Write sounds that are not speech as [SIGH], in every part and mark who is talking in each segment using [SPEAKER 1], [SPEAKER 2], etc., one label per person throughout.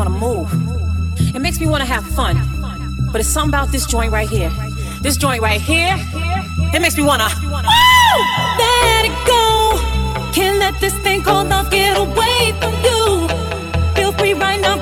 [SPEAKER 1] want to move. It makes me want to have fun. But it's something about this joint right here. This joint right here, it makes me want to. Let it go. Can't let this thing called love get away from you. Feel free right now.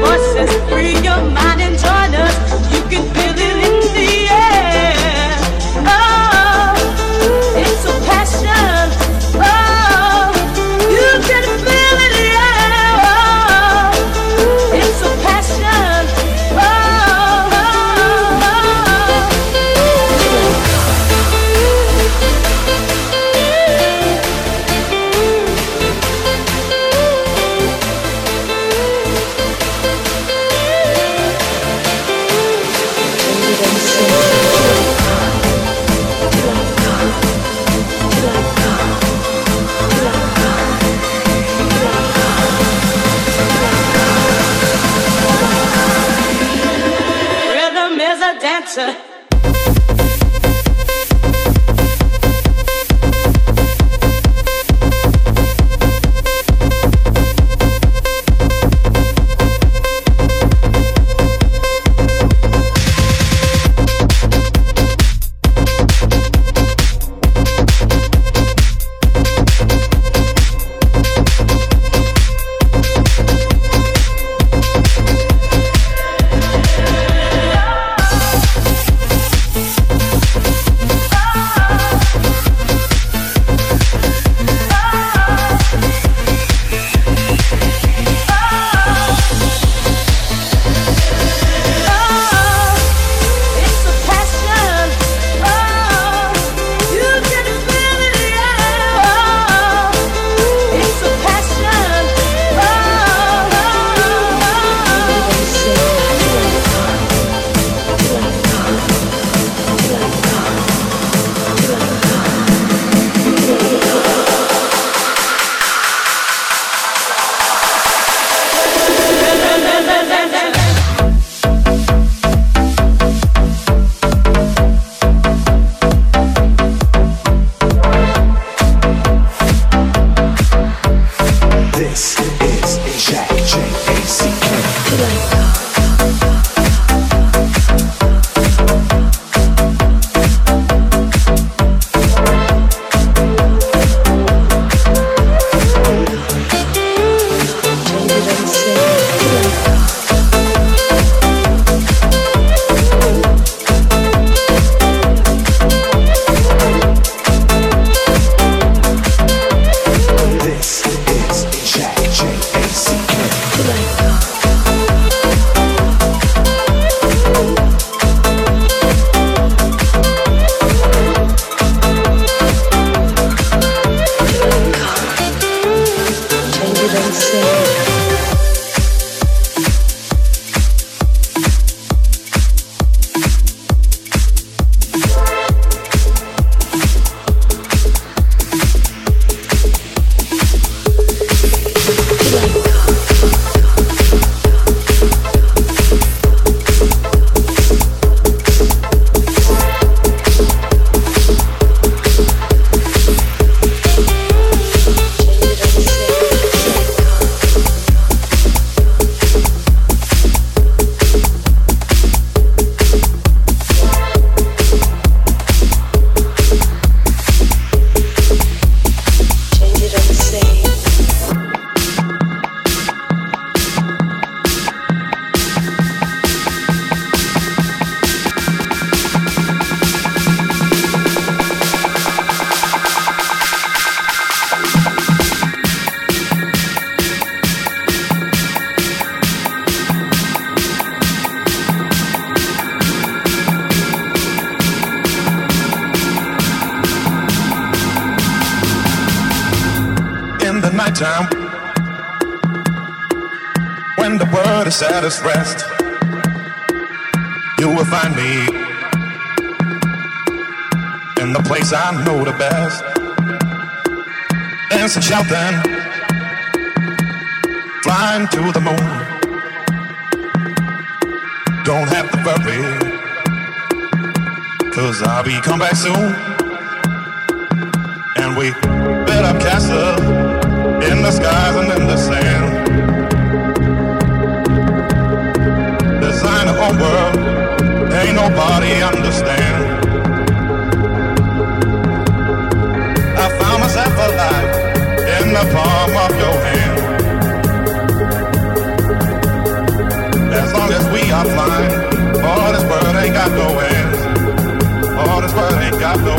[SPEAKER 1] voices,
[SPEAKER 2] free your mind. Saddest rest, you will find me in the place I know the best. Dancing, shouting, flying to the moon. Don't have to worry, cause I'll be come back soon. And we better catch castle in the skies and in the sand. Design world, ain't nobody understand. I found myself alive in the palm of your hand. As long as we are flying, all this world ain't got no end. All this world ain't got no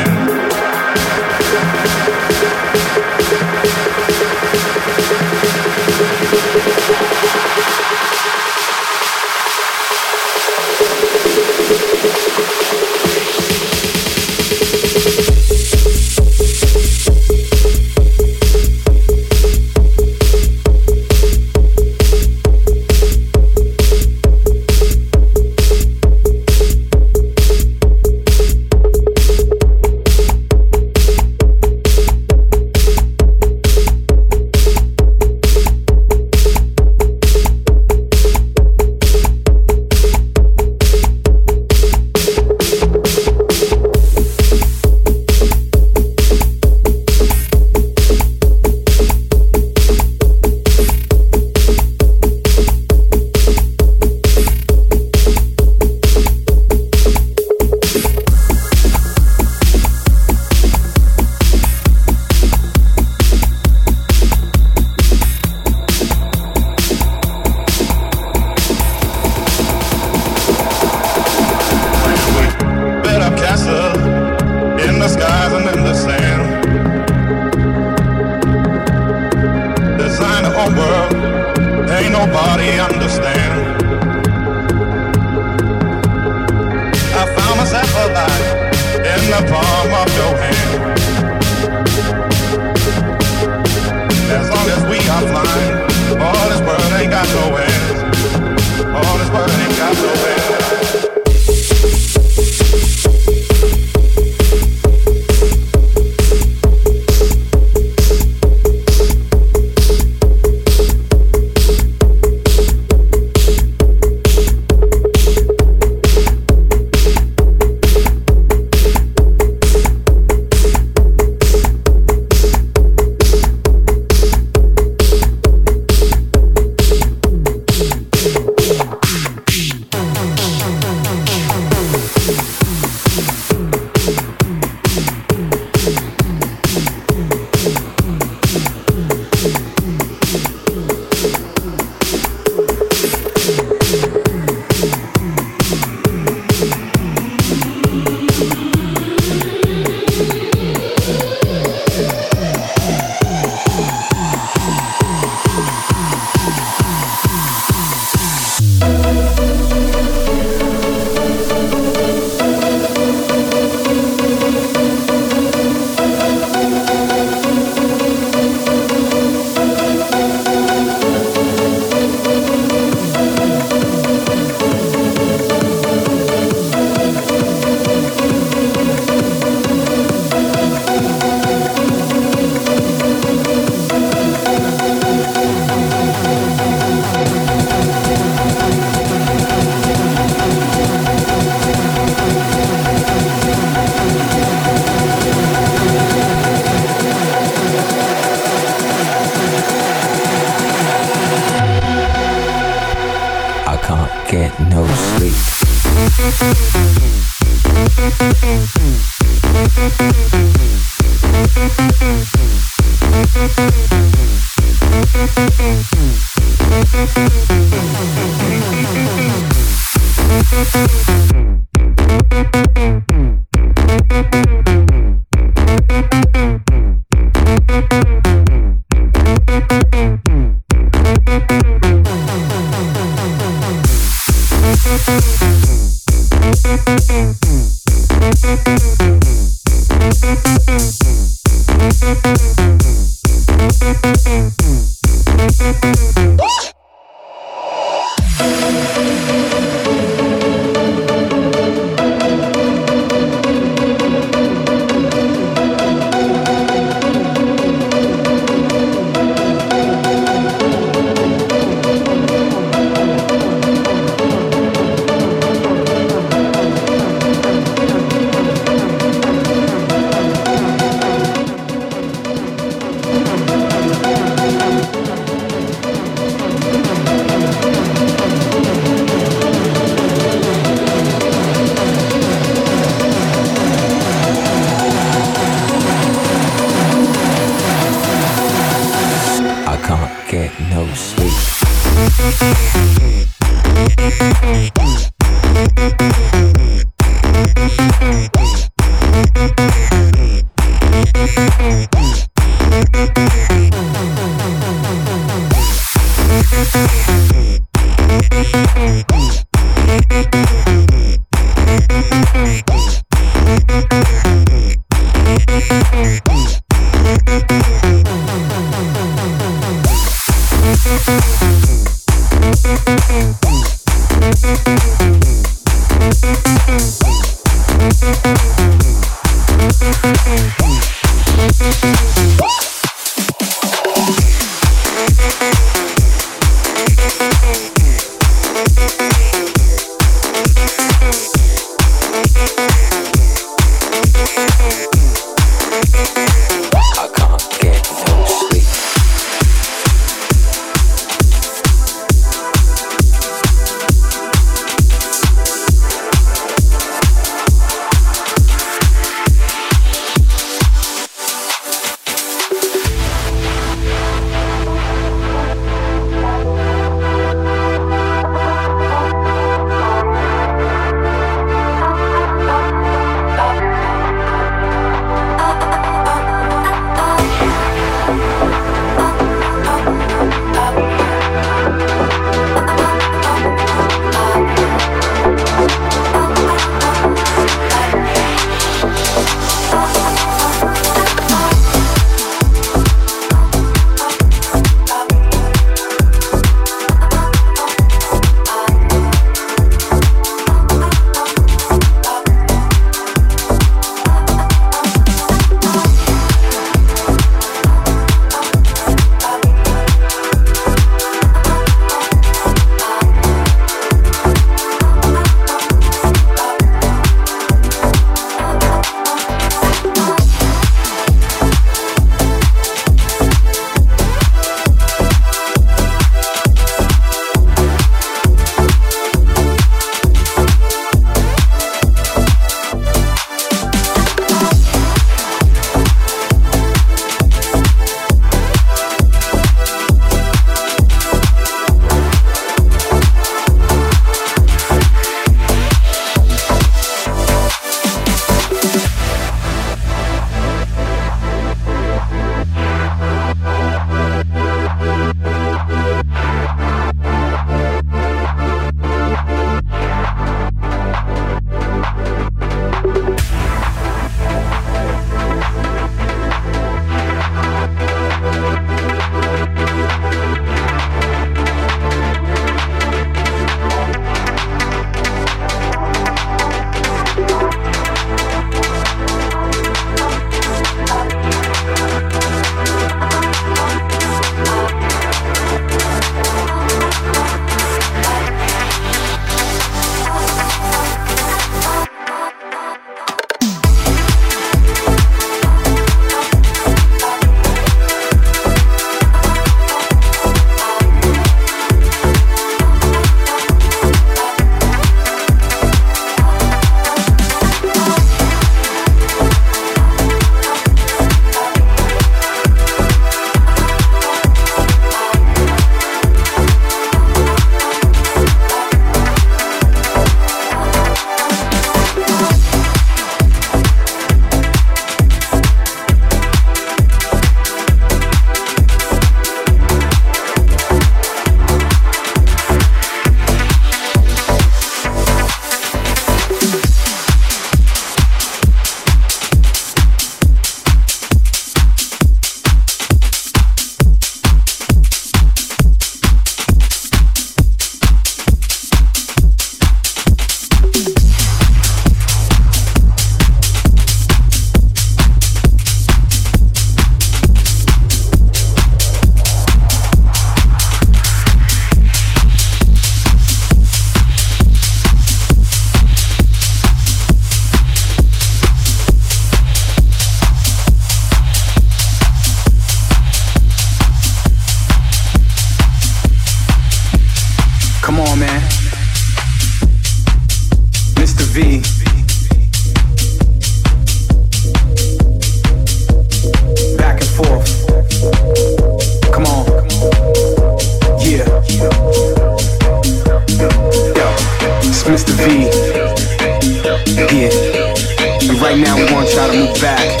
[SPEAKER 2] end.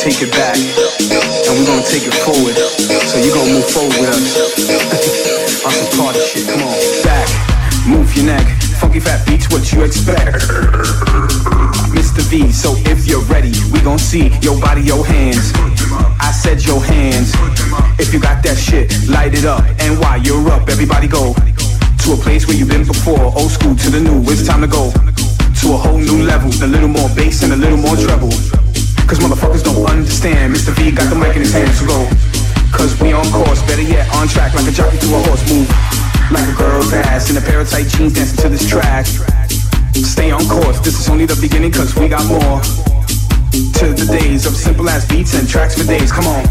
[SPEAKER 3] take it back, and we're gonna take it forward. So you gonna move forward with us [LAUGHS] on some party shit. Come on, back, move your neck. Funky fat beats, what you expect? [LAUGHS] Mr. V, so if you're ready, we gon' see your body, your hands. I said your hands. If you got that shit, light it up. And while you're up, everybody go to a place where you've been before. Old school to the new, it's time to go to a whole new level. A little more bass and a little more treble. Cause motherfuckers don't understand. Mr. V got the mic in his hands, so go. Cause we on course, better yet, on track like a jockey to a horse move. Like a girl's ass in a pair of tight jeans dancing to this track. Stay on course, this is only the beginning cause we got more. To the days of simple ass beats and tracks for days, come on.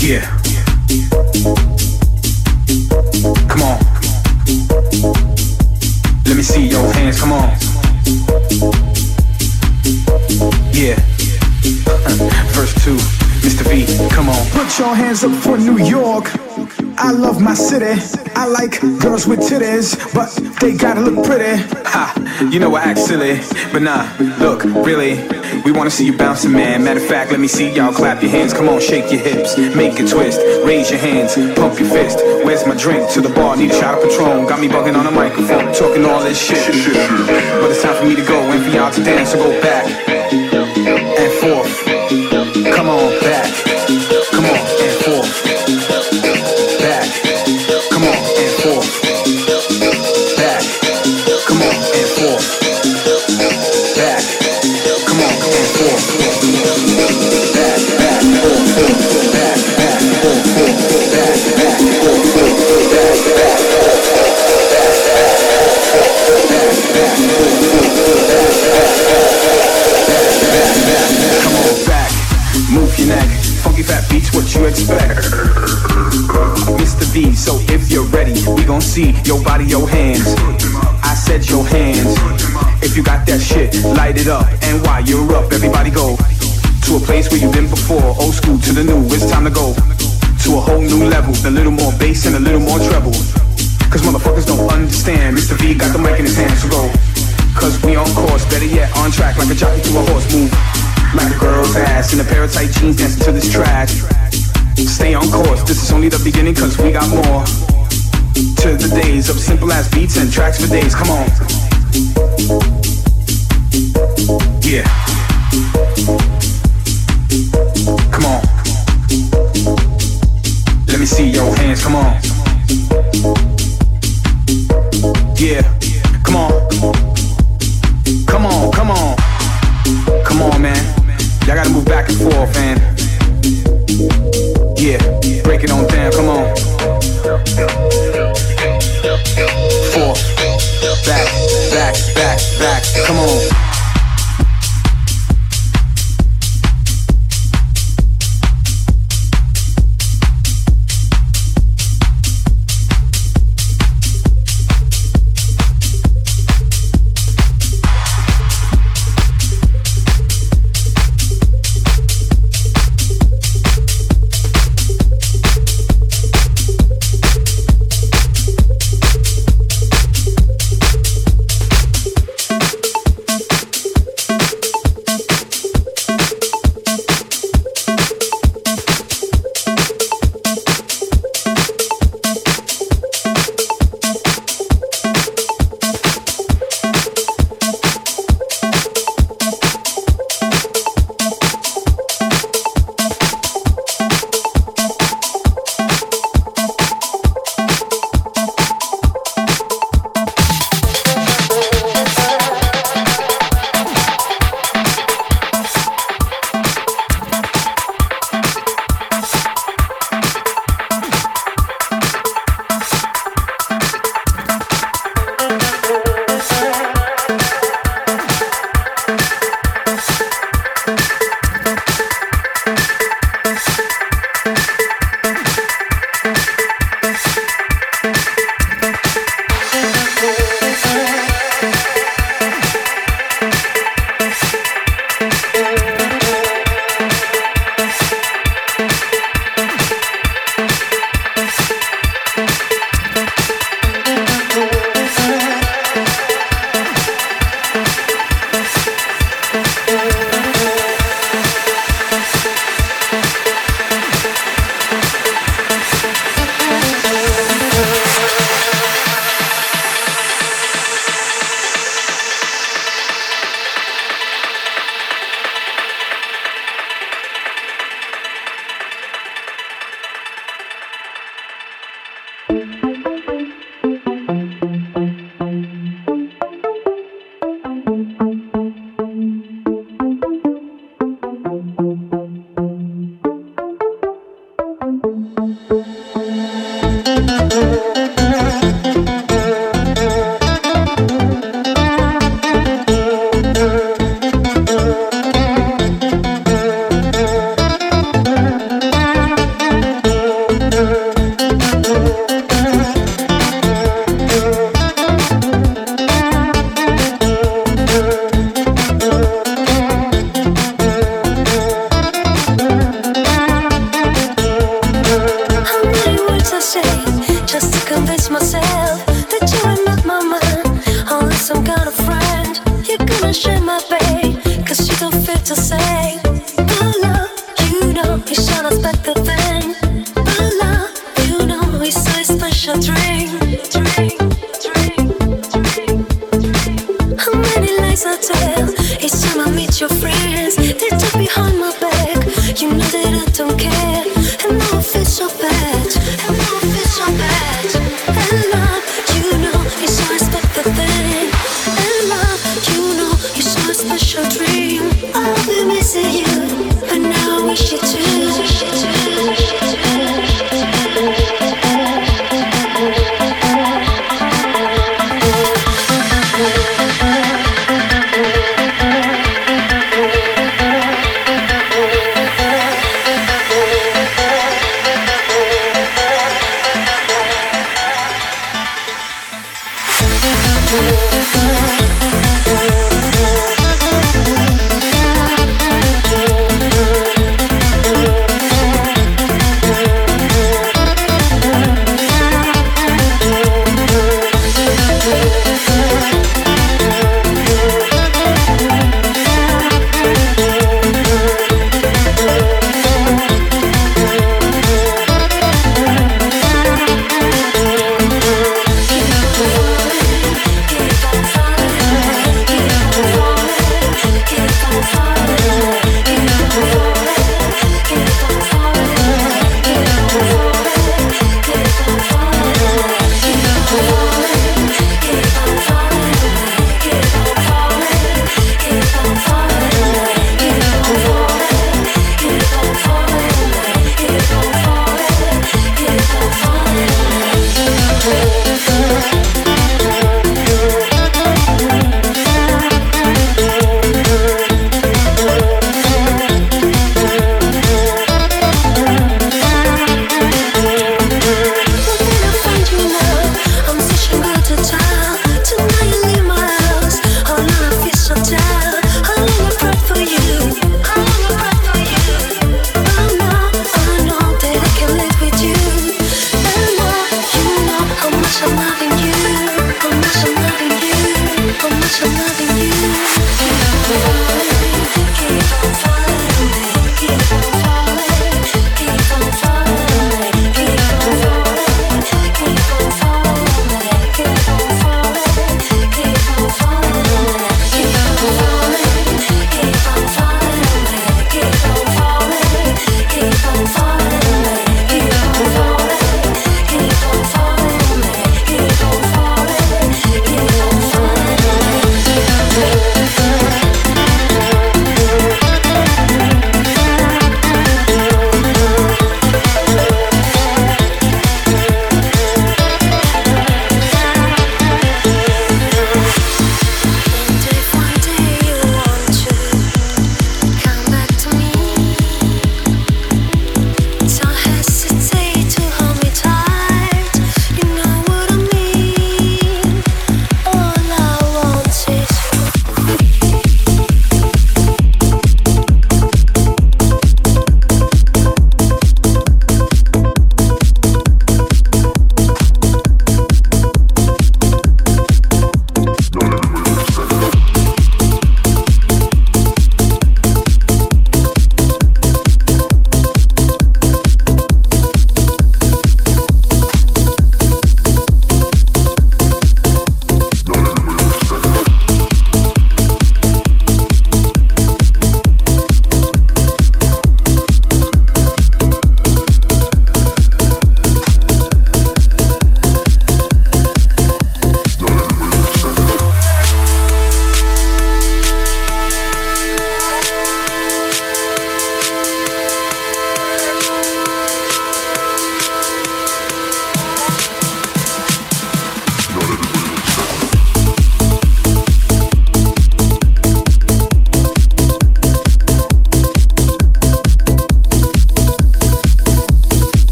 [SPEAKER 3] Yeah. See your hands, come on. Yeah. [LAUGHS] Verse 2, Mr. V, come on.
[SPEAKER 4] Put your hands up for New York. I love my city. I like girls with titties, but they gotta look pretty.
[SPEAKER 3] Ha, you know I act silly, but nah, look, really, we wanna see you bouncing, man. Matter of fact, let me see y'all clap your hands. Come on, shake your hips, make it twist, raise your hands, pump your fist. Where's my drink? To the bar, need a shot of Patron. Got me bugging on a microphone, talking all this shit. But it's time for me to go and for y'all to dance, so go back and forth. Come on, back. See your body, your hands. I said your hands. If you got that shit, light it up. And while you're up, everybody go to a place where you've been before. Old school to the new, it's time to go to a whole new level. A little more bass and a little more treble. Cause motherfuckers don't understand. Mr. V got the mic in his hands, so go. Cause we on course, better yet, on track like a jockey to a horse move. Like a girl's ass in a pair of tight jeans dancing to this track. Stay on course, this is only the beginning cause we got more. To the days of simple ass beats and tracks for days, come on. Yeah. Come on. Let me see your hands, come on.